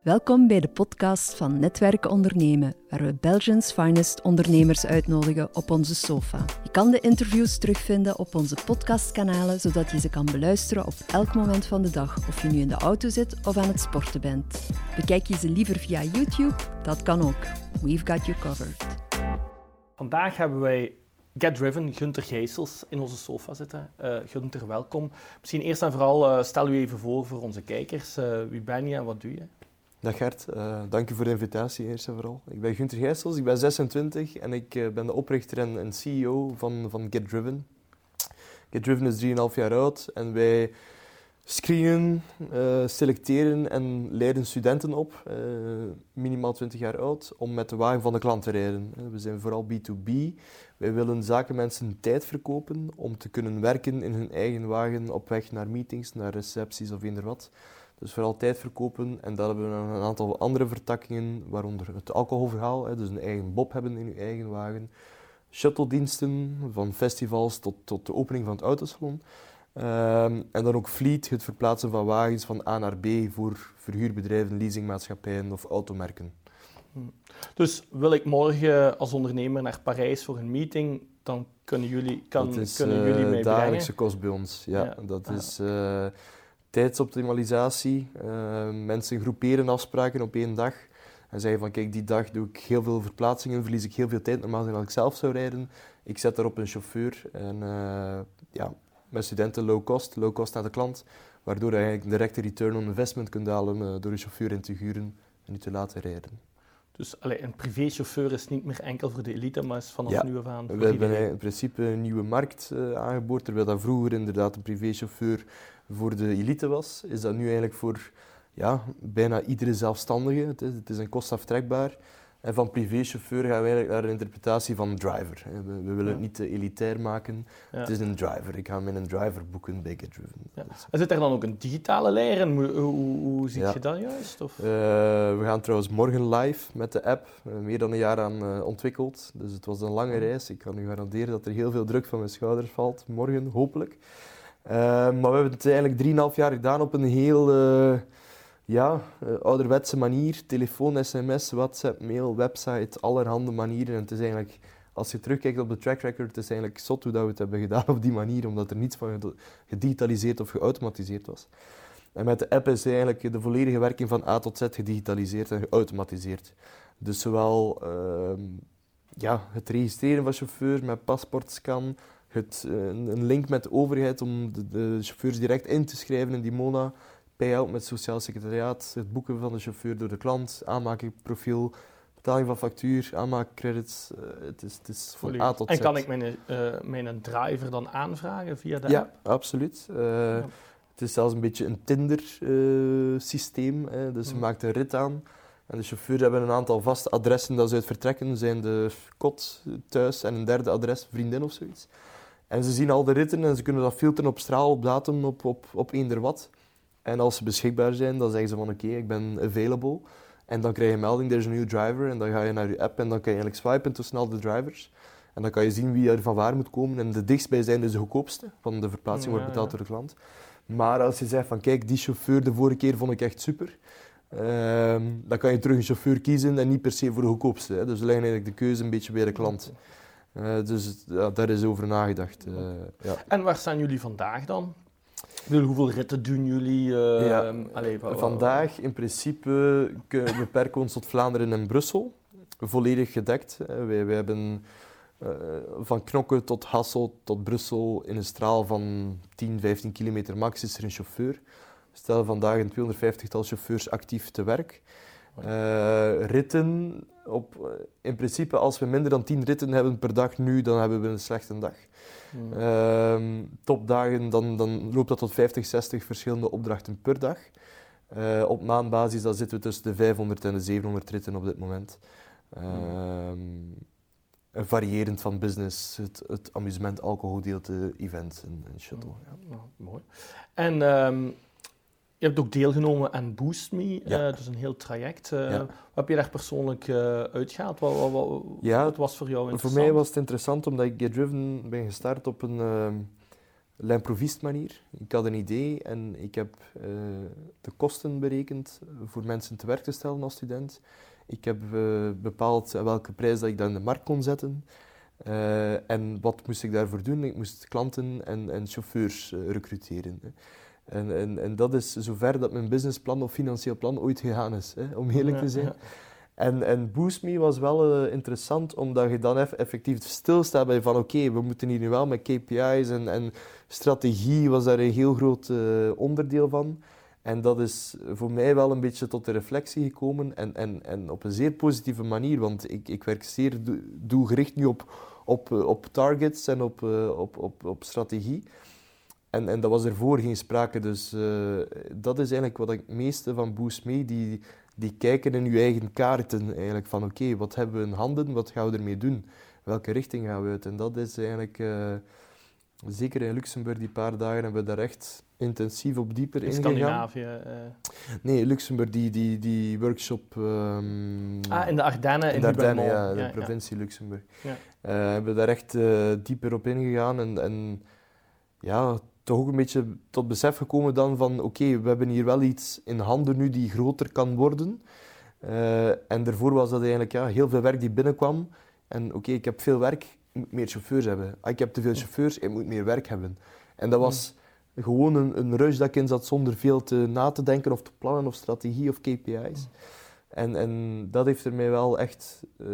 Welkom bij de podcast van Netwerken Ondernemen, waar we Belgians finest ondernemers uitnodigen op onze sofa. Je kan de interviews terugvinden op onze podcastkanalen, zodat je ze kan beluisteren op elk moment van de dag, of je nu in de auto zit of aan het sporten bent. Bekijk je ze liever via YouTube? Dat kan ook. We've got you covered. Vandaag hebben wij Get Driven, Gunter Gijsels, in onze sofa zitten. Uh, Gunter, welkom. Misschien eerst en vooral uh, stel u even voor voor onze kijkers. Uh, wie ben je en wat doe je? Dag Gert, uh, dank je voor de invitatie eerst en vooral. Ik ben Gunther Gijsels, ik ben 26 en ik uh, ben de oprichter en, CEO van, van Get Driven. Get Driven is 3,5 jaar oud en wij screenen, uh, selecteren en leiden studenten op, minimaal 20 jaar oud, om met de wagen van de klant te rijden. We zijn vooral B2B. Wij willen zakenmensen tijd verkopen om te kunnen werken in hun eigen wagen op weg naar meetings, naar recepties of eender wat. Dus vooral tijd verkopen. En dan hebben we een aantal andere vertakkingen, waaronder het alcoholverhaal, hè, dus een eigen bob hebben in je eigen wagen. Shuttle-diensten, van festivals tot, tot de opening van het autosalon. Um, en dan ook fleet, het verplaatsen van wagens van A naar B voor verhuurbedrijven, leasingmaatschappijen of automerken. Hmm. Dus wil ik morgen als ondernemer naar Parijs voor een meeting, dan kunnen jullie, kan, dat is, kunnen jullie uh, mij dagelijkse kost bij ons. Ja, ja. dat ah. is... Uh, tijdsoptimalisatie. Uh, mensen groeperen afspraken op één dag en zeggen van kijk, die dag doe ik heel veel verplaatsingen, verlies ik heel veel tijd normaal dan ik zelf zou rijden. Ik zet daarop een chauffeur en uh, ja, met studenten low cost, low cost naar de klant, waardoor je eigenlijk een return on investment kunt halen uh, door een chauffeur in te huren en niet te laten rijden. Dus allee, een privéchauffeur is niet meer enkel voor de elite, maar is vanaf ja, nu af aan We hebben in principe een nieuwe markt uh, aangeboord, terwijl dat vroeger inderdaad een privéchauffeur voor de elite was, is dat nu eigenlijk voor ja, bijna iedere zelfstandige. Het is, het is een kostaftrekbaar. En van privéchauffeur gaan we eigenlijk naar een interpretatie van driver. We, we willen ja. het niet te elitair maken. Ja. Het is een driver. Ik ga met een driver boeken bij GetDriven. Ja. En zit er dan ook een digitale leer in? Hoe, hoe, hoe zie je dat juist? Of? Uh, we gaan trouwens morgen live met de app. Uh, meer dan een jaar aan uh, ontwikkeld. Dus het was een lange reis. Ik kan u garanderen dat er heel veel druk van mijn schouders valt. Morgen, hopelijk. Uh, maar we hebben het eigenlijk 3,5 jaar gedaan op een heel ja, uh, ouderwetse manier. Telefoon, sms, WhatsApp, mail, website, allerhande manieren. En het is eigenlijk, als je terugkijkt op de track record, het is eigenlijk zot hoe dat we het hebben gedaan op die manier, omdat er niets van gedigitaliseerd of geautomatiseerd was. En met de app is eigenlijk de volledige werking van A tot Z gedigitaliseerd en geautomatiseerd. Dus zowel ehm, ja, het registreren van chauffeur met paspoortscan, het, uh, een link met de overheid om de, de, chauffeurs direct in te schrijven in die MONA, payout met het sociaal secretariaat, het boeken van de chauffeur door de klant, aanmaken profiel, betaling van factuur, aanmaken credits. Uh, het, is, het is van A tot Z. En kan ik mijn, uh, mijn driver dan aanvragen via de ja, app? Absoluut. Ja. Het is zelfs een beetje een Tinder-systeem. dus je maakt een rit aan. En de chauffeur hebben een aantal vaste adressen dat ze uit vertrekken. Zijn de kot thuis en een derde adres vriendin of zoiets. En ze zien al de ritten en ze kunnen dat filteren op straal, op datum, op, op, op eender wat. En als ze beschikbaar zijn, dan zeggen ze van oké, okay, ik ben available. En dan krijg je een melding, er is een nieuwe driver. En dan ga je naar je app en dan kan je eigenlijk swipen tussen al de drivers. En dan kan je zien wie er van waar moet komen. En de dichtstbijzijnde is de goedkoopste van de verplaatsing, wordt betaald door de klant. Maar als je zegt van kijk, die chauffeur de vorige keer vond ik echt super. Uh, dan kan je terug een chauffeur kiezen en niet per se voor de goedkoopste. Hè. Dus we leggen eigenlijk de keuze een beetje bij de klant. Uh, dus ja, daar is over nagedacht. Uh, ja. En waar staan jullie vandaag dan? Hoeveel ritten doen jullie? Uh, ja, vandaag in principe beperken we ons tot Vlaanderen en Brussel. Volledig gedekt. Wij, wij hebben van Knokke tot Hassel tot Brussel in een straal van 10, 15 kilometer max is er een chauffeur. We stellen vandaag een 250-tal chauffeurs actief te werk. Uh, ritten, op, in principe als we minder dan 10 ritten hebben per dag nu, dan hebben we een slechte dag. Mm. Uh, topdagen, dan, dan loopt dat tot 50, 60 verschillende opdrachten per dag. Uh, op maandbasis dan zitten we tussen de 500 en de 700 ritten op dit moment. Mm. variërend van business, het, het amusement, alcoholgedeelte, events en, en shuttle. Ja. Nou, mooi. En... Um, je hebt ook deelgenomen aan Boost Me, ja. uh, dus een heel traject. Uh, ja. Wat heb je daar persoonlijk uh, uitgehaald? Wat, wat, wat, ja, wat, was voor jou interessant? Voor mij was het interessant omdat ik Get Driven ben gestart op een, l'improvist manier. Ik had een idee en ik heb de kosten berekend voor mensen te werk te stellen als student. Ik heb bepaald welke prijs dat ik dan in de markt kon zetten. En wat moest ik daarvoor doen? Ik moest klanten en, en chauffeurs recruteren. En, en, en, dat is zover dat mijn businessplan of financieel plan ooit gegaan is, hè, om eerlijk te zijn. Ja. En, en Boost Me was wel uh, interessant, omdat je dan eff effectief stilstaat bij van oké, we moeten hier nu wel met KPI's en, en strategie was daar een heel groot uh, onderdeel van. En dat is voor mij wel een beetje tot de reflectie gekomen en, en, en op een zeer positieve manier, want ik, ik werk zeer do doelgericht nu op, op, op targets en op, op, op, op strategie. En, en dat was ervoor geen sprake, dus dat is eigenlijk wat ik het meeste van Boost Me, die, die kijken in je eigen kaarten eigenlijk van oké, wat hebben we in handen, wat gaan we ermee doen, welke richting gaan we uit. En dat is eigenlijk, uh, zeker in Luxemburg die paar dagen hebben we daar echt intensief op dieper in Scandinavië? Uh... Nee, Luxemburg, die, die, die workshop... Um, ah, in de Ardennen? In de Ardennen, ja, de provincie Luxemburg. Ja. Hebben we daar echt dieper op ingegaan en, en ja, toch ook een beetje tot besef gekomen dan van oké, we hebben hier wel iets in handen nu die groter kan worden. Uh, en daarvoor was dat eigenlijk ja, heel veel werk die binnenkwam. En oké, ik heb veel werk, ik moet meer chauffeurs hebben. Ah, ik heb te veel chauffeurs, ik moet meer werk hebben. En dat was gewoon een, een rush dat ik in zat zonder veel te na te denken of te plannen of strategie of KPI's. En, en dat heeft er mij wel echt uh,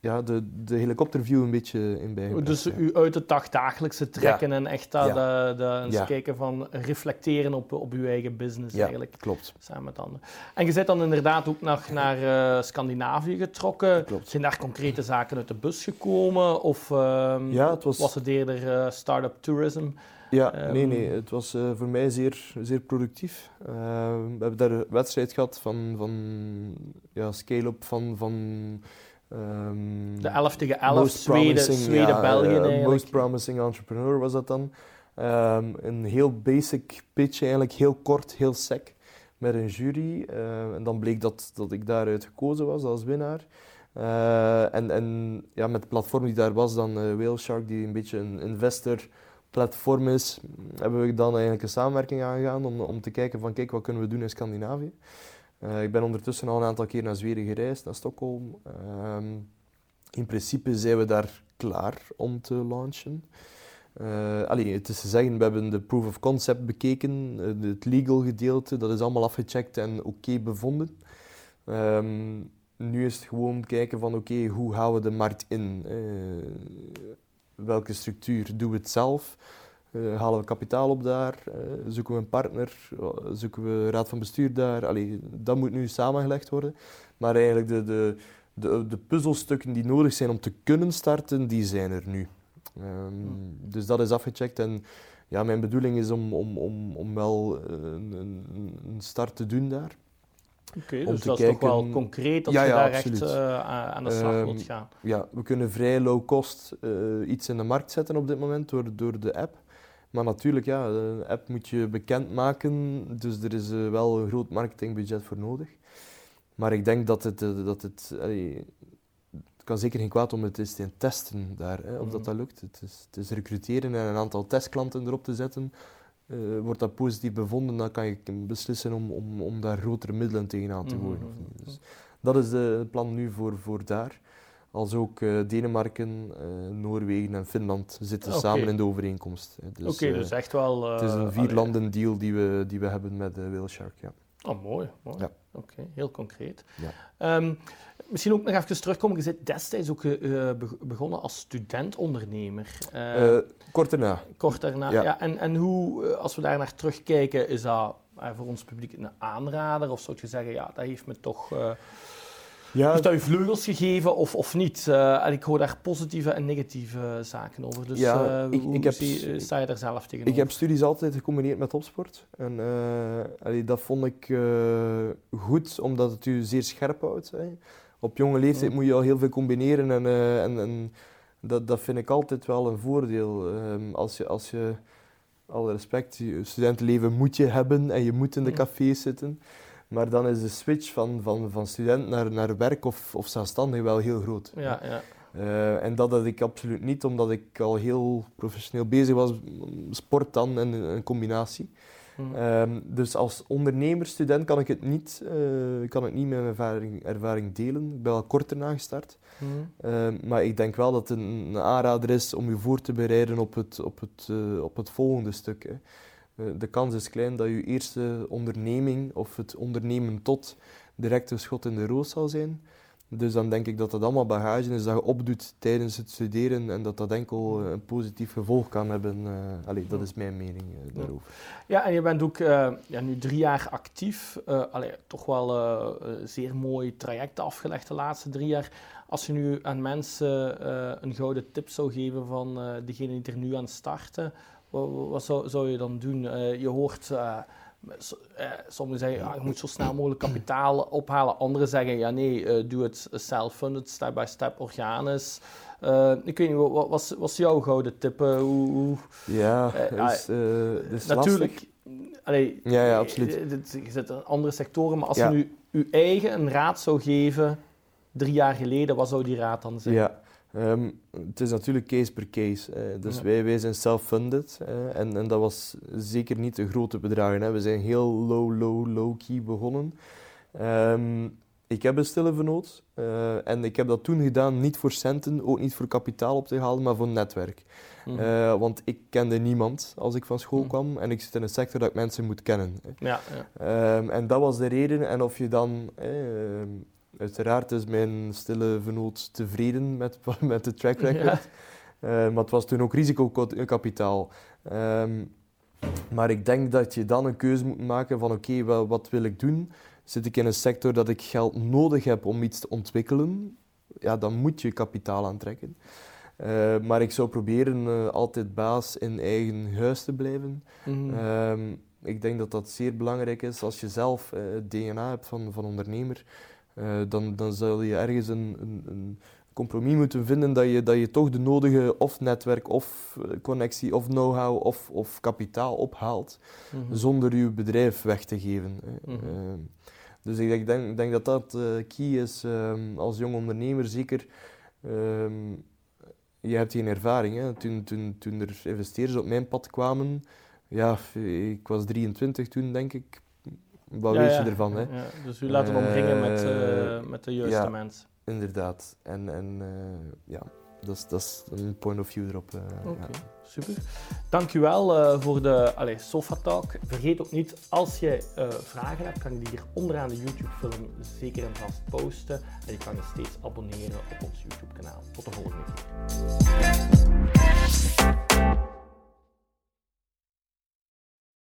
ja, de, de helikopterview een beetje in bij. Dus u uit het dagdagelijkse trekken en echt dat, eens kijken van reflecteren op, op uw eigen business eigenlijk. klopt. Samen met anderen. En je bent dan inderdaad ook nog naar uh, Scandinavië getrokken. Klopt. Zijn daar concrete zaken uit de bus gekomen? Of um, ja, het was... was het eerder uh, start-up tourism? Ja, um, nee, nee. Het was uh, voor mij zeer, zeer productief. we hebben daar een wedstrijd gehad van, van ja, scale-up van... van Um, de 11 tegen 11, Zweden, Zweden ja, België eigenlijk. Most Promising Entrepreneur was dat dan. Um, een heel basic pitch eigenlijk, heel kort, heel sec, met een jury. Uh, en dan bleek dat, dat ik daaruit gekozen was als winnaar. Uh, en en ja, met de platform die daar was, dan uh, Whale Shark, die een beetje een investor platform is, hebben we dan eigenlijk een samenwerking aangegaan om, om te kijken van kijk, wat kunnen we doen in Scandinavië. Uh, ik ben ondertussen al een aantal keer naar Zweden gereisd, naar Stockholm. Uh, in principe zijn we daar klaar om te launchen. Uh, allee, het is te zeggen, we hebben de proof of concept bekeken, uh, het legal gedeelte, dat is allemaal afgecheckt en oké bevonden. Um, nu is het gewoon kijken van oké, hoe gaan we de markt in? welke structuur doen we het zelf? Uh, halen we kapitaal op daar? Uh, zoeken we een partner? Uh, zoeken we raad van bestuur daar? Allee, dat moet nu samengelegd worden. Maar eigenlijk de, de, de, de puzzelstukken die nodig zijn om te kunnen starten, die zijn er nu. Um, dus dat is afgecheckt en ja, mijn bedoeling is om, om, om, om wel een, een, een start te doen daar. Oké, okay, dus dat kijken... is toch wel concreet dat ja, je ja, daar absoluut. echt uh, aan de slag um, wilt gaan. Ja, we kunnen vrij low cost uh, iets in de markt zetten op dit moment door, door de app. Maar natuurlijk, ja, een app moet je bekendmaken, dus er is uh, wel een groot marketingbudget voor nodig. Maar ik denk dat het, uh, dat het, allee, het kan zeker geen kwaad om het eens te testen daar, hè, of dat dat lukt. Het is, het is, recruteren en een aantal testklanten erop te zetten. Uh, wordt dat positief bevonden, dan kan je beslissen om, om, om daar grotere middelen tegenaan te gooien. Mm -hmm. Dus dat is het plan nu voor, voor daar als ook uh, Denemarken, uh, Noorwegen en Finland zitten okay. samen in de overeenkomst. Dus, Oké, okay, dus echt wel... het is een vier landen deal die we, die we hebben met Whale ja. Oh, mooi. mooi. Ja. Oké, okay, heel concreet. Ja. Um, misschien ook nog even terugkomen. Je bent destijds ook uh, begonnen als student-ondernemer. Uh, kort daarna. Kort daarna, ja. ja. En, en hoe, als we daar naar terugkijken, is dat voor ons publiek een aanrader? Of zou je zeggen, ja, dat heeft me toch... Ja, Heeft dat je vleugels gegeven of, of niet? Uh, en ik hoor daar positieve en negatieve zaken over. Dus ja, uh, ik, hoe ik heb, zie, sta je daar zelf tegenover? Ik heb studies altijd gecombineerd met topsport. En allee, dat vond ik goed, omdat het u zeer scherp houdt. Hè. Op jonge leeftijd mm. moet je al heel veel combineren en, en, en dat, dat vind ik altijd wel een voordeel. Um, als je, als je, alle respect, je studentenleven moet je hebben en je moet in de mm. cafés zitten. Maar dan is de switch van, van, van student naar, naar werk of, of zelfstandig wel heel groot. Ja, ja. Uh, en dat had ik absoluut niet, omdat ik al heel professioneel bezig was, sport dan en een combinatie. Hmm. Um, dus als ondernemer, student kan ik het niet, uh, kan ik niet mijn ervaring, ervaring delen. Ik ben al kort erna gestart. Hmm. Um, maar ik denk wel dat het een, een, aanrader is om je voor te bereiden op het, op het, uh, op het volgende stuk. Hè. Uh, de kans is klein dat je eerste onderneming of het ondernemen tot direct een schot in de roos zal zijn. Dus dan denk ik dat dat allemaal bagage is dat je opdoet tijdens het studeren en dat dat enkel een positief gevolg kan hebben. Uh, allee, dat is mijn mening uh, daarover. Ja, en je bent ook uh, ja, nu drie jaar actief. allee, toch wel een zeer mooi traject afgelegd de laatste drie jaar. Als je nu aan mensen een gouden tip zou geven van degene die er nu aan starten, wat, wat zou, zou, je dan doen? je hoort eh, sommigen zeggen, ja, je moet zo snel mogelijk kapitaal ophalen. Anderen zeggen, ja nee, doe het self-funded, step-by-step, organisch. Uh, ik weet niet, wat was, was jouw gouden tip? Uh, hoe, hoe, ja, is natuurlijk. Allee, ja, ja, absoluut. Je zit in andere sectoren, maar als je nu je eigen een raad zou geven, drie jaar geleden, wat zou die raad dan zijn? Ja. Um, het is natuurlijk case per case. Dus wij, wij zijn self-funded en, en dat was zeker niet de grote bedragen. Hè. We zijn heel low, low, low-key begonnen. Um, ik heb een stille vernoot uh, en ik heb dat toen gedaan niet voor centen, ook niet voor kapitaal op te halen, maar voor netwerk. Mm. Uh, want ik kende niemand als ik van school mm. kwam en ik zit in een sector dat ik mensen moet kennen. Ja, ja. Um, en dat was de reden. En of je dan Uiteraard is mijn stille vernoot tevreden met, met de track record. Eh, maar het was toen ook risicokapitaal. Um, maar ik denk dat je dan een keuze moet maken van oké, okay, wat wil ik doen? Zit ik in een sector dat ik geld nodig heb om iets te ontwikkelen? Ja, dan moet je kapitaal aantrekken. Uh, maar ik zou proberen uh, altijd baas in eigen huis te blijven. Mm um, ik denk dat dat zeer belangrijk is als je zelf het DNA hebt van, van ondernemer. Uh, dan, dan zal je ergens een, een, een, compromis moeten vinden dat je, dat je toch de nodige of netwerk of eh, connectie of know-how of, of kapitaal ophaalt mhm. zonder je bedrijf weg te geven. Mm -hmm. dus ik denk, denk, dat dat uh, key is um, als jong ondernemer, zeker. Um, je hebt geen ervaring. Hè. Toen, toen, toen er investeerders op mijn pad kwamen, ja, ik was 23 toen, denk ik, wat weet je ervan? Hè? Dus u laten omringen met, uh, met de juiste mensen. Inderdaad. En, en uh, ja, dat is, dat is een point of view erop. Oké, okay, super. Dankjewel uh, voor de allez, Sofa Talk. Vergeet ook niet, als je vragen hebt, kan je die hier onderaan de YouTube-film zeker en vast posten. En je kan je steeds abonneren op ons YouTube-kanaal. Tot de volgende keer.